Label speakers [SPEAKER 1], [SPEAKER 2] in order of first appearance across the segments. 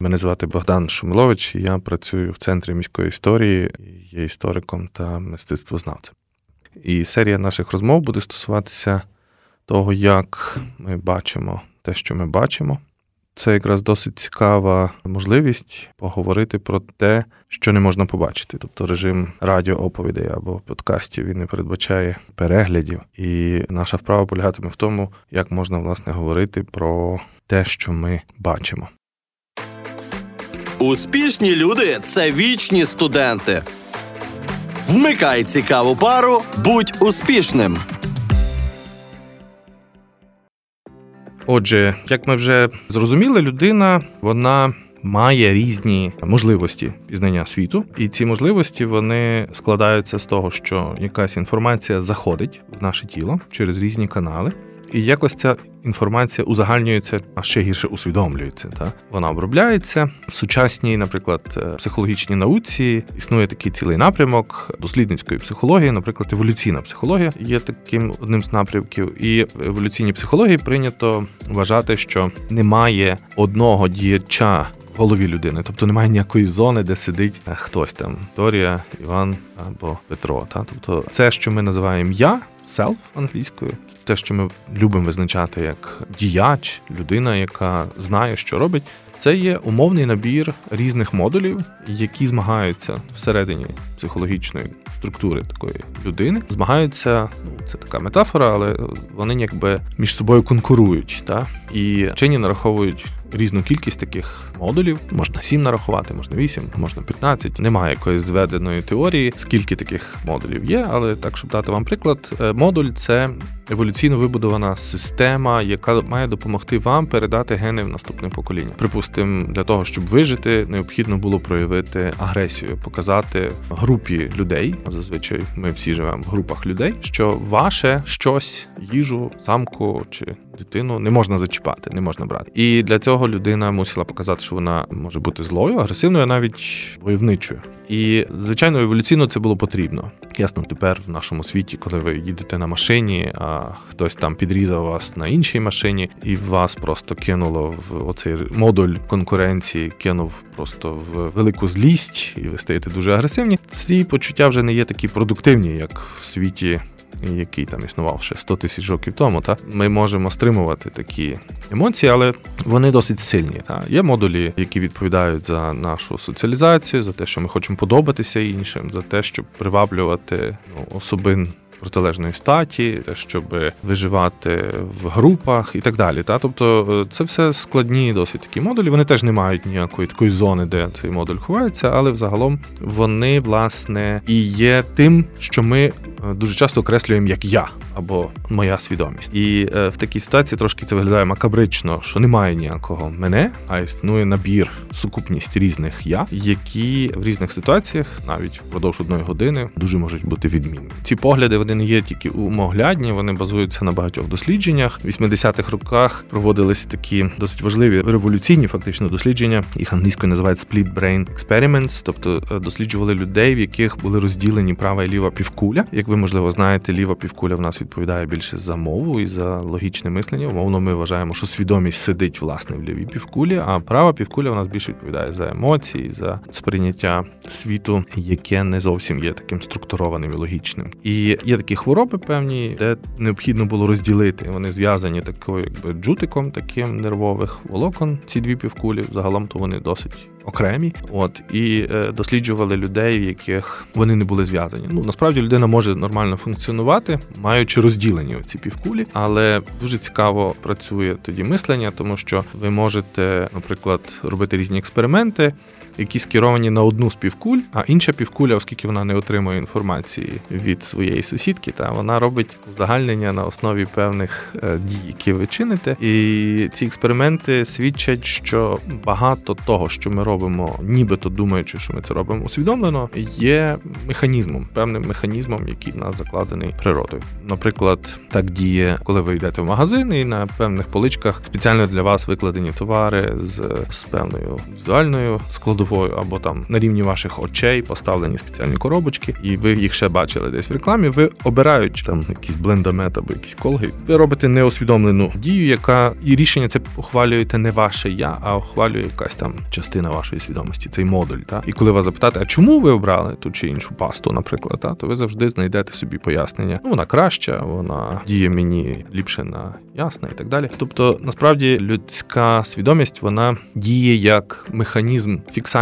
[SPEAKER 1] Мене звати Богдан Шумилович, і я працюю в центрі міської історії, є істориком та мистецтвознавцем. І серія наших розмов буде стосуватися того, як ми бачимо те, що ми бачимо. Це якраз досить цікава можливість поговорити про те, що не можна побачити. Тобто режим радіооповідей або подкастів він не передбачає переглядів. І наша вправа полягатиме в тому, як можна власне говорити про те, що ми бачимо.
[SPEAKER 2] Успішні люди це вічні студенти. Вмикай цікаву пару, будь успішним.
[SPEAKER 1] Отже, як ми вже зрозуміли, людина вона має різні можливості пізнання світу, і ці можливості вони складаються з того, що якась інформація заходить в наше тіло через різні канали. І якось ця інформація узагальнюється, а ще гірше усвідомлюється. Та вона обробляється в сучасній, наприклад, е, психологічній науці. Існує такий цілий напрямок дослідницької психології, наприклад, еволюційна психологія є таким одним з напрямків. І в еволюційній психології прийнято вважати, що немає одного діяча. В голові людини, тобто немає ніякої зони, де сидить е, хтось там Торія, Іван або Петро. Та тобто, це, що ми називаємо я, self англійською, те, що ми любимо визначати як діяч, людина, яка знає, що робить, це є умовний набір різних модулів, які змагаються всередині психологічної структури такої людини. Змагаються, ну це така метафора, але вони якби між собою конкурують. Та? І вчені нараховують різну кількість таких модулів. Можна 7 нарахувати, можна 8, можна 15. Немає якоїсь зведеної теорії, скільки таких модулів є, але так, щоб дати вам приклад, е, модуль це еволюційно вибудована система, яка має допомогти вам передати гени в наступне покоління. Припустимо, для того, щоб вижити, необхідно було проявити агресію, показати групі людей. Зазвичай ми всі живемо в групах людей, що ваше щось, їжу, самку чи дитину не можна зачіпати, не можна брати. І для цього людина мусила показати, що вона може бути злою, агресивною, навіть войовничою. І звичайно, еволюційно це було потрібно. Ясно, тепер в нашому світі, коли ви їдете на машині, а хтось там підрізав вас на іншій машині, і вас просто кинуло в оцей модуль конкуренції, кинув просто в велику злість, і ви стаєте дуже агресивні. Ці почуття вже не є такі продуктивні, як в світі який там існував ще 100 тисяч років тому, та ми можемо стримувати такі емоції, але вони досить сильні. Та є модулі, які відповідають за нашу соціалізацію, за те, що ми хочемо подобатися іншим, за те, щоб приваблювати ну, особин протилежної статі, щоб виживати в групах і так далі. Та тобто е, це все складні досить такі модулі. Вони теж не мають ніякої такої зони, де цей модуль ховається, але взагалом вони власне і є тим, що ми дуже часто окреслюємо як я або моя свідомість. І е, в такій ситуації трошки це виглядає макабрично, що немає ніякого мене, а існує набір, сукупність різних я, які в різних ситуаціях, навіть впродовж одної години, дуже можуть бути відмінні. Ці погляди вони не є тільки умоглядні, вони базуються на багатьох дослідженнях. В 80-х роках проводились такі досить важливі революційні фактично дослідження. Їх англійською називають split brain experiments, тобто е, досліджували людей, в яких були розділені права і ліва півкуля. Як ви можливо знаєте, ліва півкуля в нас відповідає більше за мову і за логічне мислення. Умовно, ми вважаємо, що свідомість сидить власне в лівій півкулі, а права півкуля в нас більше відповідає за емоції, за сприйняття світу, яке не зовсім є таким структурованим і логічним. І є такі хвороби певні, де необхідно було розділити. Вони зв'язані такою, якби джутиком, таким нервових волокон. Ці дві півкулі загалом то вони досить окремі. От і е, досліджували людей, в яких вони не були зв'язані. Ну насправді людина може нормально функціонувати, маючи розділені ці півкулі, але дуже цікаво працює тоді мислення, тому що ви можете, наприклад, робити різні експерименти, які скеровані на одну з півкуль, а інша півкуля, оскільки вона не отримує інформації від своєї сусідки, та вона робить узагальнення на основі певних е, дій, які ви чините. І ці експерименти свідчать, що багато того, що ми робимо нібито думаючи, що ми це робимо усвідомлено, є механізмом, певним механізмом, який в нас закладений природою. Наприклад, так діє, коли ви йдете в магазин, і на певних поличках спеціально для вас викладені товари з, з певною візуальною складовою, або там на рівні ваших очей поставлені спеціальні коробочки, і ви їх ще бачили десь в рекламі. Ви обираючи там якийсь блендамет або якісь колги, ви робите неосвідомлену дію, яка і рішення це ухвалюєте не ваше я, а ухвалює якась там частина вашої свідомості, цей модуль. Та і коли вас запитати, а чому ви обрали ту чи іншу пасту, наприклад, та, то ви завжди знайдете собі пояснення. Ну вона краща, вона діє мені ліпше на ясна і так далі. Тобто, насправді, людська свідомість вона діє як механізм фіксації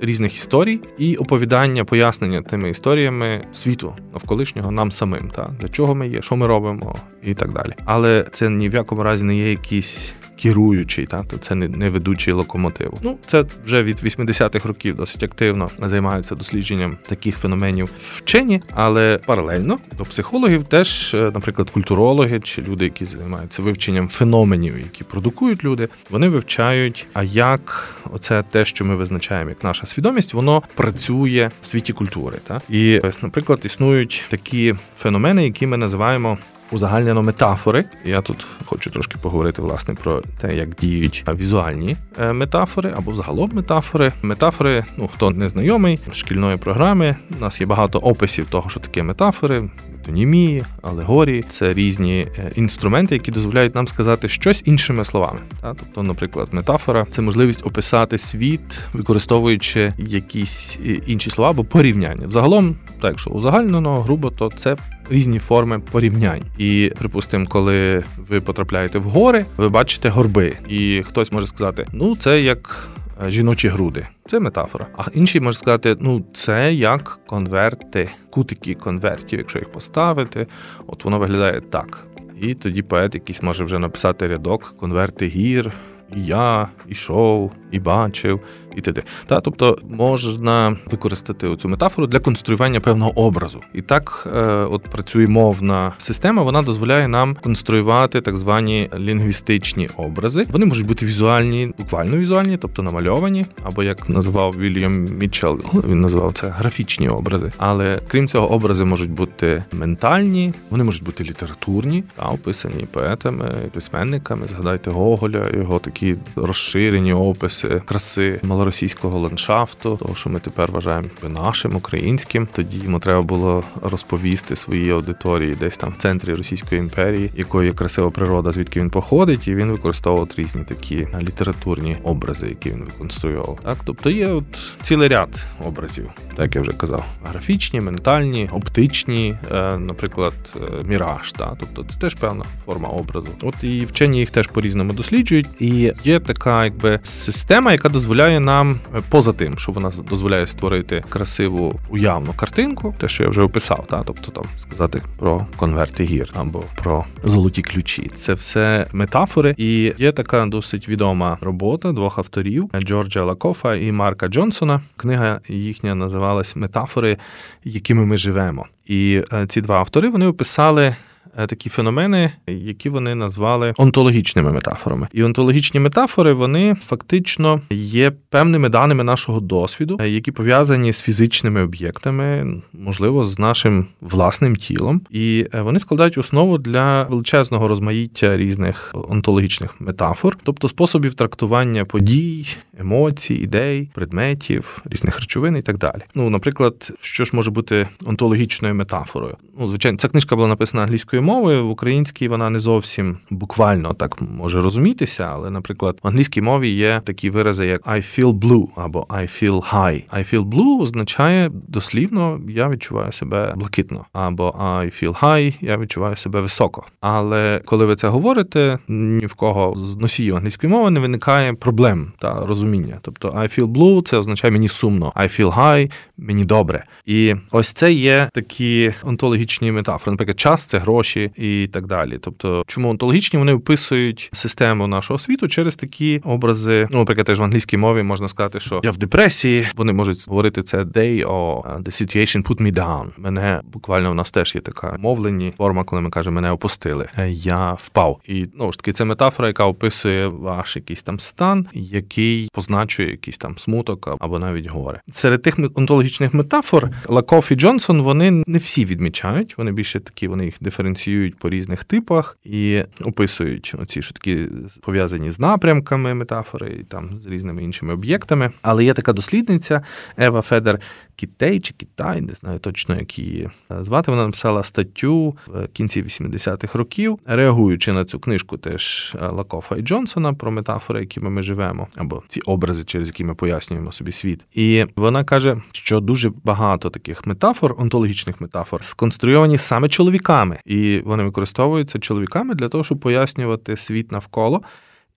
[SPEAKER 1] різних історій і оповідання, пояснення тими історіями світу навколишнього нам самим, та для чого ми є, що ми робимо, і так далі. Але це ні в якому разі не є якісь керуючий, та то це не, не ведучий локомотиву. Ну це вже від 80-х років досить активно займаються дослідженням таких феноменів вчені, але паралельно до психологів теж, е, наприклад, культурологи чи люди, які займаються вивченням феноменів, які продукують люди, вони вивчають, а як оце те, що ми визначаємо як наша свідомість, воно працює в світі культури. Та і, наприклад, існують такі феномени, які ми називаємо узагальнено метафори. Я тут хочу трошки поговорити власне про те, як діють візуальні е, метафори або взагалом метафори. Метафори, ну хто не знайомий шкільної програми, у нас є багато описів того, що таке метафори. Метонімії, алегорії це різні е, інструменти, які дозволяють нам сказати щось іншими словами. Тобто, наприклад, метафора це можливість описати світ, використовуючи якісь е, інші слова або порівняння. Взагалом, так якщо узагальнено, грубо, то це різні форми порівнянь. І припустимо, коли ви потрапляєте в гори, ви бачите горби, і хтось може сказати: ну це як. Е, жіночі груди, це метафора. А інший може сказати, ну це як конверти, кутики конвертів, якщо їх поставити, от воно виглядає так. І тоді поет якийсь може вже написати рядок конверти гір, і я ішов, і бачив, і т.д. Та, тобто можна використати цю метафору для конструювання певного образу. І так, е, от працює мовна система, вона дозволяє нам конструювати так звані лінгвістичні образи. Вони можуть бути візуальні, буквально візуальні, тобто намальовані, або як назвав Вільям Мітчелл, він називав це графічні образи. Але крім цього, образи можуть бути ментальні, вони можуть бути літературні, та описані поетами, письменниками. Згадайте Гоголя, його такі розширені описи краси малоросійського ландшафту, того що ми тепер вважаємо нашим українським. Тоді йому треба було розповісти своїй аудиторії, десь там в центрі Російської імперії, якою красива природа, звідки він походить, і він використовував різні такі літературні образи, які він виконструював. Так, тобто є от цілий ряд образів, так я вже казав, графічні, ментальні, оптичні, е, наприклад, е, міраж. Та тобто це теж певна форма образу. От і вчені їх теж по різному досліджують, і є така, якби система, яка дозволяє нам е, поза тим, що вона дозволяє створити красиву уявну картинку, те, що я вже описав, та тобто там сказати про конверти гір або про золоті ключі. Це все метафори, і є така досить відома робота двох авторів Джорджа Лакофа і Марка Джонсона. Книга їхня називалась Метафори, якими ми живемо. І е, ці два автори вони описали. Е, такі феномени, які вони назвали онтологічними метафорами. І онтологічні метафори вони фактично є певними даними нашого досвіду, е, які пов'язані з фізичними об'єктами, можливо, з нашим власним тілом, і е, вони складають основу для величезного розмаїття різних онтологічних метафор, тобто способів трактування подій, емоцій, ідей, предметів, різних речовин і так далі. Ну, наприклад, що ж може бути онтологічною метафорою? Ну, звичайно, ця книжка була написана англійською мовою. В українській вона не зовсім буквально так може розумітися, але, наприклад, в англійській мові є такі вирази, як I feel blue або I feel high. I feel blue означає дослівно я відчуваю себе блакитно, або I feel high, я відчуваю себе високо. Але коли ви це говорите, ні в кого з носіїв англійської мови не виникає проблем та розуміння. Тобто I feel blue це означає мені сумно, I feel high – мені добре. І ось це є такі онтологічні метафори. Наприклад, час це гроші інші і так далі. Тобто, чому онтологічні вони описують систему нашого світу через такі образи. Ну, наприклад, теж в англійській мові можна сказати, що я в депресії. Вони можуть говорити це day or uh, the situation put me down. Мене буквально в нас теж є така мовлені форма, коли ми кажемо, мене опустили. Е, я впав. І ну ж таки, це метафора, яка описує ваш якийсь там стан, який позначує якийсь там смуток або навіть горе. Серед тих онтологічних метафор Лакоф і Джонсон вони не всі відмічають. Вони більше такі, вони їх диференціюють по різних типах і описують оці швидкі пов'язані з напрямками метафори і там з різними іншими об'єктами. Але є така дослідниця Ева Федер Кітей чи Китай, не знаю точно, як її звати. Вона написала статтю в кінці 80-х років, реагуючи на цю книжку, теж Лакофа і Джонсона про метафори, якими ми живемо, або ці образи, через які ми пояснюємо собі світ. І вона каже, що дуже багато таких метафор, онтологічних метафор, сконструйовані саме чоловіками, і вони використовуються чоловіками для того, щоб пояснювати світ навколо.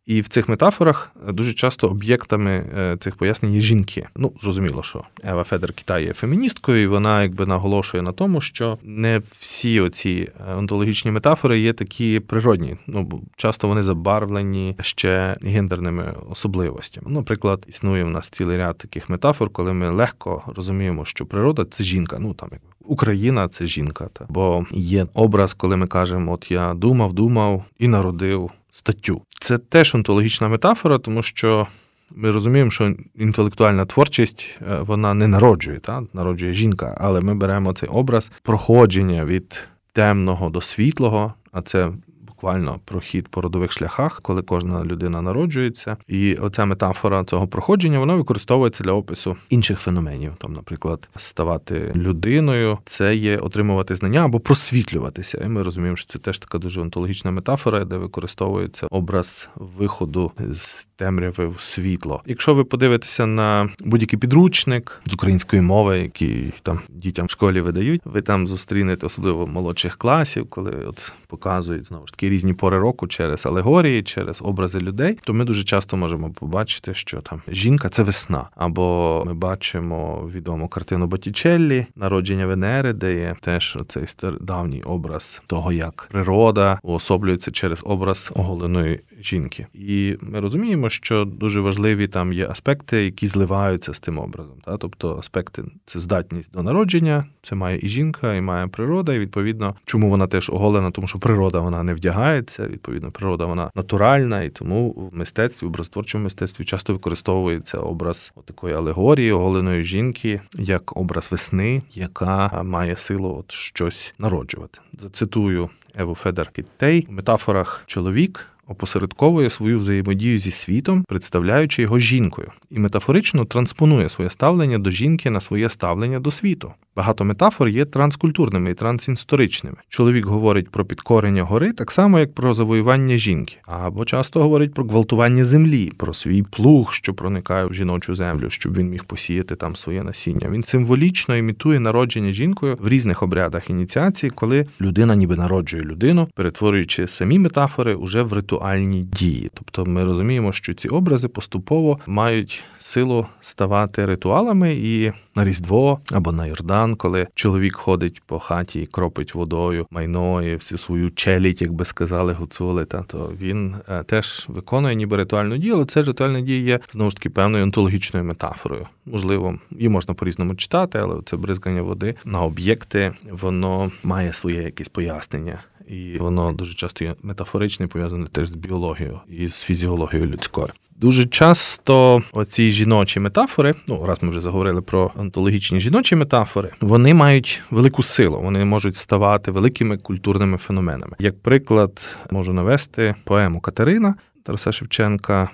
[SPEAKER 1] І в цих метафорах дуже часто об'єктами е, цих пояснень є жінки. Ну, зрозуміло, що Ева Федер Китай є феміністкою, і вона якби наголошує на тому, що не всі оці е, онтологічні метафори є такі природні. Ну часто вони забарвлені ще гендерними особливостями. Наприклад, існує в нас цілий ряд таких метафор, коли ми легко розуміємо, що природа це жінка. Ну там як Україна це жінка. Та бо є образ, коли ми кажемо, от я думав, думав і народив статтю. Це теж онтологічна метафора, тому що ми розуміємо, що інтелектуальна творчість е, вона не народжує, та народжує жінка, але ми беремо цей образ проходження від темного до світлого, а це буквально прохід по родових шляхах, коли кожна людина народжується. І оця метафора цього проходження вона використовується для опису інших феноменів. Там, наприклад, ставати людиною це є отримувати знання або просвітлюватися. І ми розуміємо, що це теж така дуже онтологічна метафора, де використовується образ виходу з темряви в світло. Якщо ви подивитеся на будь-який підручник з української мови, який там дітям в школі видають, ви там зустрінете особливо молодших класів, коли от показують знову ж таки різні пори року через алегорії, через образи людей, то ми дуже часто можемо побачити, що там жінка це весна, або ми бачимо відому картину Боттічеллі народження Венери, де є теж цей давній образ того, як природа уособлюється через образ оголеної жінки. І ми розуміємо, що дуже важливі там є аспекти, які зливаються з тим образом. Та? Тобто аспекти це здатність до народження, це має і жінка, і має природа. І відповідно, чому вона теж оголена, тому що природа вона не вдягається. Відповідно, природа вона натуральна, і тому в мистецтві, в образотворчому мистецтві часто використовується образ такої алегорії, оголеної жінки, як образ весни, яка має силу от щось народжувати. Зацитую Еву Федер Кіттей в метафорах чоловік опосередковує свою взаємодію зі світом, представляючи його жінкою, і метафорично транспонує своє ставлення до жінки на своє ставлення до світу. Багато метафор є транскультурними і трансісторичними. Чоловік говорить про підкорення гори так само, як про завоювання жінки, або часто говорить про гвалтування землі, про свій плуг, що проникає в жіночу землю, щоб він міг посіяти там своє насіння. Він символічно імітує народження жінкою в різних обрядах ініціації, коли людина ніби народжує людину, перетворюючи самі метафори уже в ритуальні дії. Тобто ми розуміємо, що ці образи поступово мають силу ставати ритуалами і на Різдво або на Йордан, коли чоловік ходить по хаті і кропить водою майно і всю свою челядь, як би сказали гуцули, та то він е, теж виконує ніби ритуальну дію, але це ритуальна дія є знову ж таки певною онтологічною метафорою. Можливо, її можна по-різному читати, але це бризгання води на об'єкти, воно має своє якесь пояснення. І воно дуже часто є метафоричне, пов'язане теж з біологією і з фізіологією людською. Дуже часто оці жіночі метафори, ну раз ми вже заговорили про онтологічні жіночі метафори, вони мають велику силу, вони можуть ставати великими культурними феноменами. Як приклад, можу навести поему Катерина Тараса Шевченка.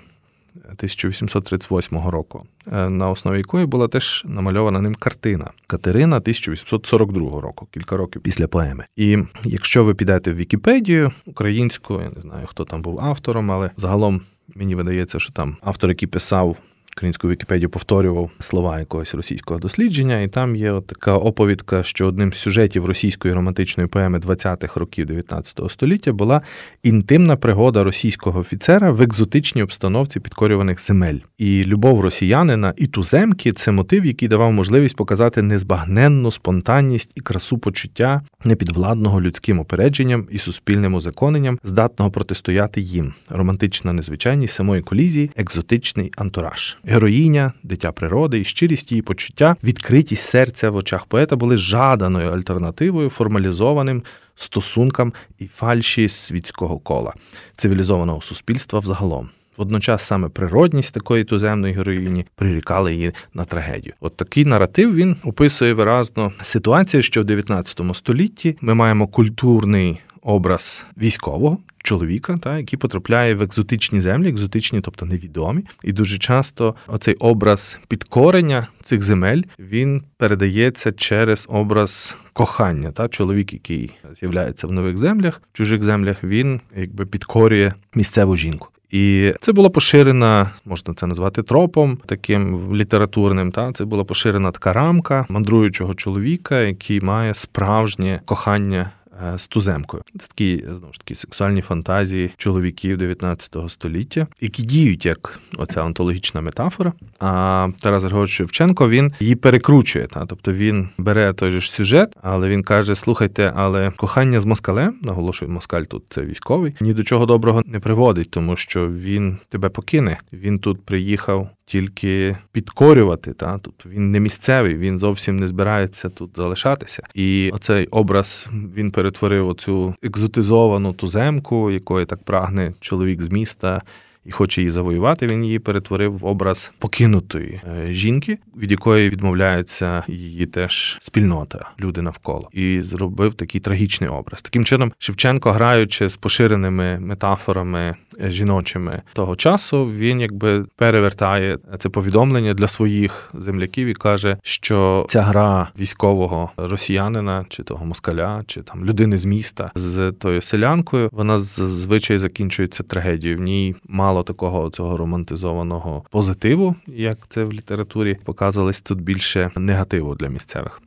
[SPEAKER 1] 1838 року, е, на основі якої була теж намальована ним картина Катерина 1842 року, кілька років після поеми. І якщо ви підете в Вікіпедію українську, я не знаю, хто там був автором, але загалом Мені видається, що там автор, який писав українську Вікіпедію повторював слова якогось російського дослідження, і там є от така оповідка, що одним з сюжетів російської романтичної поеми 20-х років 19 століття була інтимна пригода російського офіцера в екзотичній обстановці підкорюваних земель. І любов росіянина і туземки це мотив, який давав можливість показати незбагненну спонтанність і красу почуття непідвладного людським опередженням і суспільним узаконенням, здатного протистояти їм. Романтична незвичайність самої колізії, екзотичний антураж. Героїня, дитя природи і щирість її почуття, відкритість серця в очах поета були жаданою альтернативою формалізованим стосункам і фальші світського кола, цивілізованого суспільства взагалом. Водночас саме природність такої туземної героїні прирікала її на трагедію. От такий наратив він описує виразно ситуацію, що в 19 столітті ми маємо культурний образ військового. Чоловіка, та який потрапляє в екзотичні землі, екзотичні, тобто невідомі, і дуже часто оцей образ підкорення цих земель він передається через образ кохання. Та чоловік, який з'являється в нових землях, в чужих землях, він якби підкорює місцеву жінку. І це була поширена, можна це назвати тропом, таким літературним. Та це була поширена така рамка мандруючого чоловіка, який має справжнє кохання з туземкою. Це такі знову ж таки сексуальні фантазії чоловіків 19 століття, які діють як оця онтологічна метафора. А Тарас Григорович Шевченко він її перекручує. Та тобто він бере той же ж сюжет, але він каже: слухайте, але кохання з москалем, наголошує москаль, тут це військовий, ні до чого доброго не приводить, тому що він тебе покине. Він тут приїхав тільки підкорювати. Та Тобто він не місцевий, він зовсім не збирається тут залишатися. І оцей образ він перетворив оцю екзотизовану туземку, якої так прагне чоловік з міста і хоче її завоювати, він її перетворив в образ покинутої е, жінки, від якої відмовляється її теж спільнота, люди навколо, і зробив такий трагічний образ. Таким чином, Шевченко, граючи з поширеними метафорами жіночими того часу, він якби перевертає це повідомлення для своїх земляків і каже, що ця гра військового росіянина, чи того москаля, чи там людини з міста з тою селянкою, вона зазвичай закінчується трагедією. В ній мало такого цього романтизованого позитиву, як це в літературі показувалось тут більше негативу для місцевих.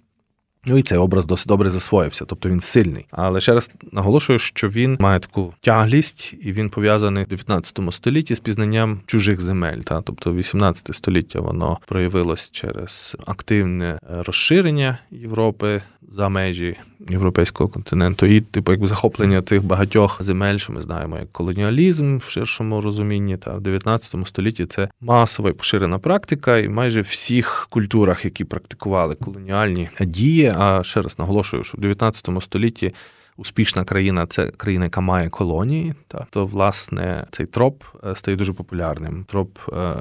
[SPEAKER 1] Ну і цей образ досить добре засвоївся, тобто він сильний. Але ще раз наголошую, що він має таку тяглість, і він пов'язаний в 19 столітті з пізнанням чужих земель. Та тобто, 18 століття воно проявилось через активне розширення Європи за межі європейського континенту, і типу якби захоплення тих багатьох земель, що ми знаємо, як колоніалізм в ширшому розумінні, та в 19 столітті це масова і поширена практика, і майже всіх культурах, які практикували колоніальні дії. А ще раз наголошую, що в 19 столітті успішна країна це країна, яка має колонії. Та то власне цей троп е, стає дуже популярним. Троп е,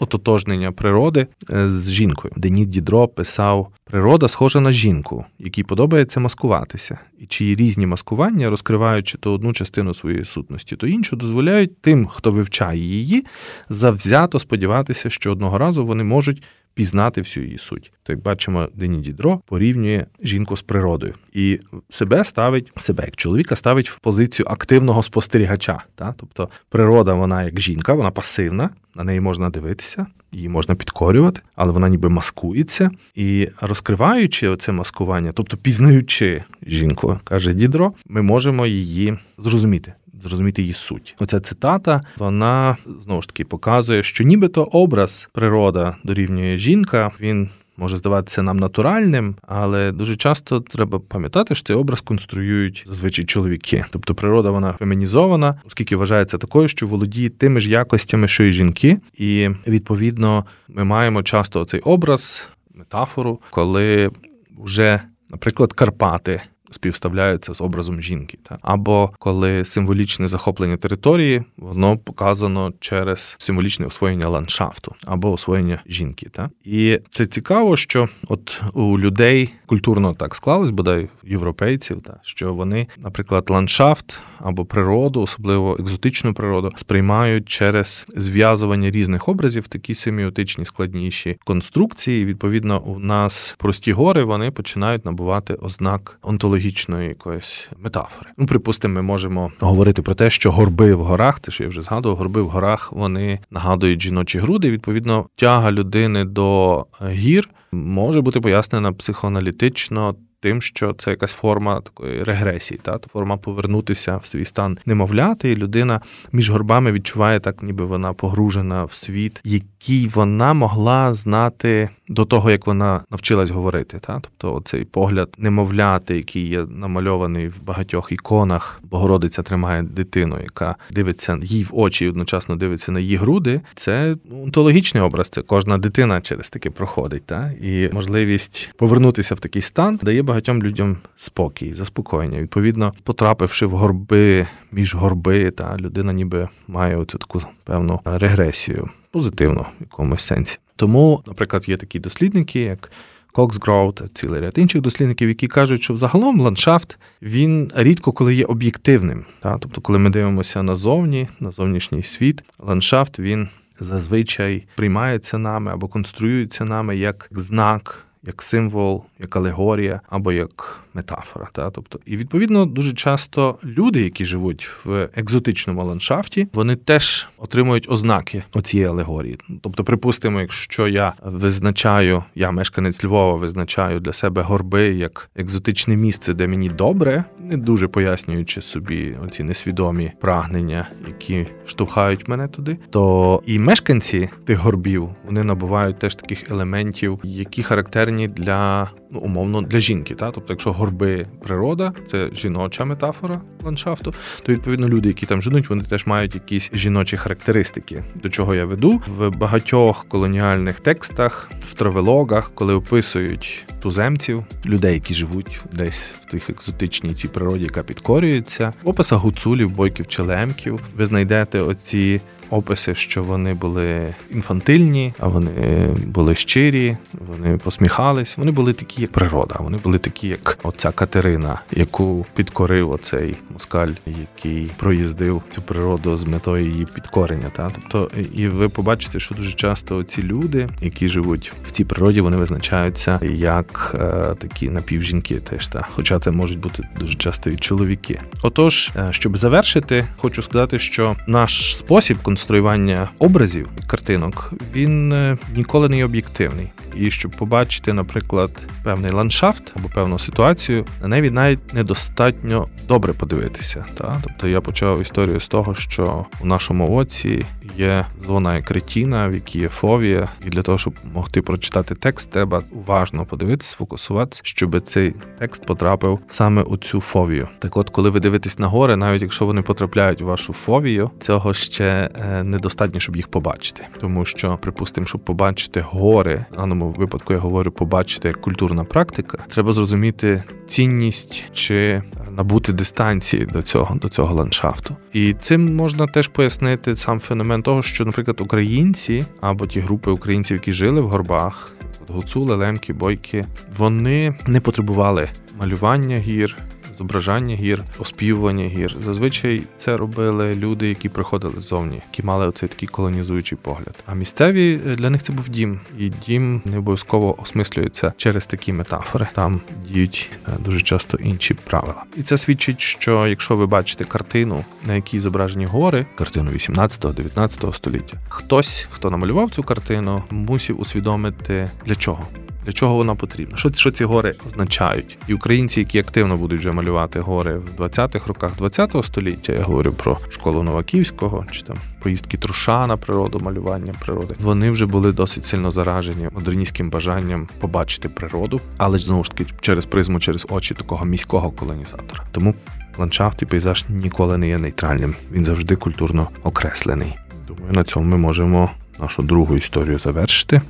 [SPEAKER 1] ототожнення природи е, з жінкою. Денід Дідро писав: природа схожа на жінку, якій подобається маскуватися, і чиї різні маскування, розкриваючи то одну частину своєї сутності, то іншу, дозволяють тим, хто вивчає її, завзято сподіватися, що одного разу вони можуть пізнати всю її суть. То як бачимо, Дені Дідро порівнює жінку з природою і себе ставить себе як чоловіка ставить в позицію активного спостерігача. Та? Тобто природа, вона як жінка, вона пасивна, на неї можна дивитися, її можна підкорювати, але вона ніби маскується. І розкриваючи оце маскування, тобто пізнаючи жінку, каже Дідро, ми можемо її зрозуміти зрозуміти її суть. Оця цитата вона знову ж таки показує, що нібито образ природа дорівнює жінка. Він може здаватися нам натуральним, але дуже часто треба пам'ятати, що цей образ конструюють зазвичай чоловіки. Тобто природа вона фемінізована, оскільки вважається такою, що володіє тими ж якостями, що й жінки, і відповідно ми маємо часто цей образ, метафору, коли вже, наприклад, Карпати співставляються з образом жінки. Та? Або коли символічне захоплення території, воно показано через символічне освоєння ландшафту або освоєння жінки. Та? І це цікаво, що от у людей культурно так склалось, бодай європейців, та що вони, наприклад, ландшафт або природу, особливо екзотичну природу, сприймають через зв'язування різних образів, такі семіотичні складніші конструкції. Відповідно, у нас прості гори вони починають набувати ознак онтології онтологічної якоїсь метафори. Ну, припустимо, ми можемо говорити про те, що горби в горах, те, що я вже згадував, горби в горах вони нагадують жіночі груди. Відповідно, тяга людини до гір може бути пояснена психоаналітично тим, що це якась форма такої регресії, та форма повернутися в свій стан немовляти, і людина між горбами відчуває так, ніби вона погружена в світ, який вона могла знати до того, як вона навчилась говорити. Та? Тобто цей погляд немовляти, який є намальований в багатьох іконах, Богородиця тримає дитину, яка дивиться їй в очі і одночасно дивиться на її груди. Це онтологічний образ. Це кожна дитина через таке проходить. Та? І можливість повернутися в такий стан дає багатьом людям спокій, заспокоєння. Відповідно, потрапивши в горби між горби, та людина ніби має оцю таку певну регресію, позитивну в якомусь сенсі. Тому, наприклад, є такі дослідники, як Коксгроу та цілий ряд інших дослідників, які кажуть, що взагалом ландшафт він рідко коли є об'єктивним. Та? Тобто, коли ми дивимося назовні, на зовнішній світ, ландшафт він зазвичай приймається нами або конструюється нами як знак як символ, як алегорія або як метафора. Та? Тобто, І відповідно дуже часто люди, які живуть в екзотичному ландшафті, вони теж отримують ознаки оцієї алегорії. Тобто, припустимо, якщо я визначаю, я мешканець Львова, визначаю для себе горби як екзотичне місце, де мені добре, не дуже пояснюючи собі оці несвідомі прагнення, які штовхають мене туди, то і мешканці тих горбів вони набувають теж таких елементів, які характерні для ну, умовно для жінки. Та? Тобто, якщо горби природа, це жіноча метафора ландшафту, то відповідно люди, які там живуть, вони теж мають якісь жіночі характеристики. До чого я веду в багатьох колоніальних текстах, в травелогах, коли описують туземців, людей, які живуть десь в тих екзотичній цій природі, яка підкорюється, в описах гуцулів, бойків, челемків, ви знайдете оці описи, що вони були інфантильні, а вони були щирі, вони посміхались. Вони були такі, як природа. Вони були такі, як оця Катерина, яку підкорив оцей москаль, який проїздив цю природу з метою її підкорення. Та тобто, і ви побачите, що дуже часто ці люди, які живуть в цій природі, вони визначаються як е, такі напівжінки, теж та, хоча це можуть бути дуже часто і чоловіки. Отож, е, щоб завершити, хочу сказати, що наш спосіб конструювання образів картинок він е, ніколи не є об'єктивний. І щоб побачити, наприклад, певний ландшафт або певну ситуацію, на неї навіть недостатньо добре подивитися. Та? Тобто я почав історію з того, що у нашому оці є зона екретіна, в якій є фовія, і для того, щоб могти прочитати текст, треба уважно подивитися, сфокусуватися, щоб цей текст потрапив саме у цю фовію. Так, от, коли ви дивитесь на гори, навіть якщо вони потрапляють у вашу фовію, цього ще е, недостатньо, щоб їх побачити, тому що, припустимо, щоб побачити гори, в даному випадку я говорю, побачити як культурна практика, треба зрозуміти цінність чи набути дистанції до цього до цього ландшафту. І цим можна теж пояснити сам феномен того, що, наприклад, українці або ті групи українців, які жили в горбах, гуцули, лемки, бойки, вони не потребували малювання гір зображання гір, оспівування гір. Зазвичай це робили люди, які приходили ззовні, які мали оцей такий колонізуючий погляд. А місцеві е, для них це був дім, і дім не обов'язково осмислюється через такі метафори. Там діють е, дуже часто інші правила. І це свідчить, що якщо ви бачите картину, на якій зображені гори, картину 18-19 століття, хтось, хто намалював цю картину, мусив усвідомити для чого для чого вона потрібна? Що що ці гори означають? І українці, які активно будуть вже малювати гори в 20-х роках 20-го століття, я говорю про школу Новаківського чи там поїздки Труша на природу, малювання природи. Вони вже були досить сильно заражені модерністським бажанням побачити природу, але ж знову ж таки через призму, через очі такого міського колонізатора. Тому ландшафт і пейзаж ніколи не є нейтральним. Він завжди культурно окреслений. Думаю, на цьому ми можемо нашу другу історію завершити.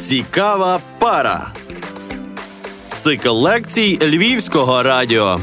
[SPEAKER 2] Цікава пара. Цикл лекцій Львівського радіо.